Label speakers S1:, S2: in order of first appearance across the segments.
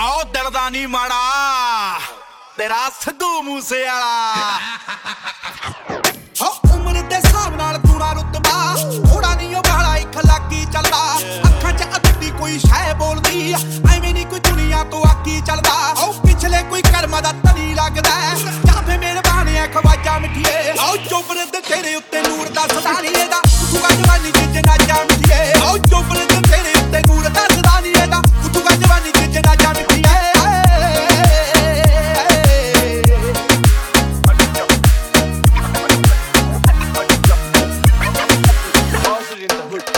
S1: ਆਓ ਦਿਲ ਦਾ ਨਹੀਂ ਮਾੜਾ, ਤੇਰਾ ਸਿੱਧੂ ਮੂਸੇ ਵਾਲਾ
S2: ਹੋ, ਉਮਰ ਦੇ ਹਿਸਾਬ ਨਾਲ ਤੂੜਾ ਰੁਤਬਾ ਥੋੜਾ ਨਹੀਂ ਉਹ ਬਾਲਾ ਇੱਕ ਲੱਗੀ ਚੱਲਦਾ। ਅੱਖਾਂ 'ਚ ਅੱਧੀ ਕੋਈ ਸ਼ੈ ਬੋਲਦੀ, ਐਵੇਂ ਨਹੀਂ ਕੋਈ ਦੁਨੀਆ ਤੋਂ ਆਕੀ ਚੱਲਦਾ। ਹੋ, ਪਿਛਲੇ ਕੋਈ ਕਰਮ ਦਾ ਤਨੀ ਲੱਗਦਾ। ਜਾਂ ਫੇ ਮਿਹਰਬਾਨੀ ਖਵਾਜਾ ਮਿੱਠੀਏ। ਆਓ ਚੋਬਰ ਦੇ ਤੇਰੇ ਉੱਤੇ ਨੂਰ ਦਾ ਸਤਾਰੀ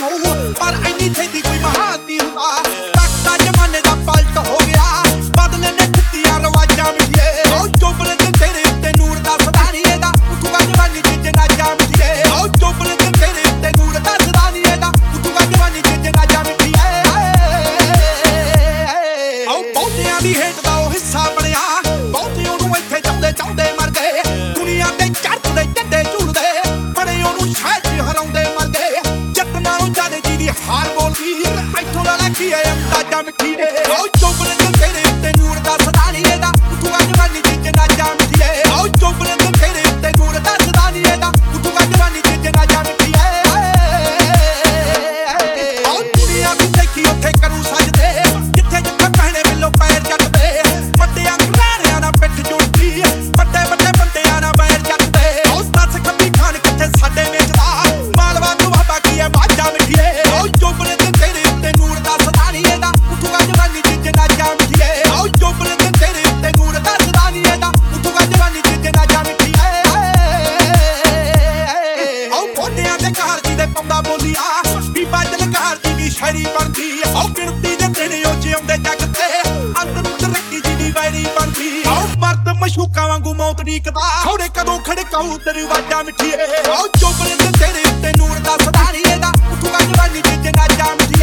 S2: but I need to be. ਮਸ਼ੂਕਾਂ ਵਾਂਗੂ ਮੌਤ ਨਹੀਂ ਕਦਾ ਖੌੜੇ ਕਦੋਂ ਖੜਕਾਉ ਦਰਵਾਜ਼ਾ ਮਿੱਠੀਏ ਆਓ ਚੋਬਲੇ ਤੇ ਤੇਰੇ ਉੱਤੇ ਨੂਰ ਦਾ ਸਦਾਰੀ ਇਹਦਾ ਉੱਠੂਗਾ ਜਵਾਨੀ ਤੇ ਜਨਾਜਾ ਮਿੱਠੀ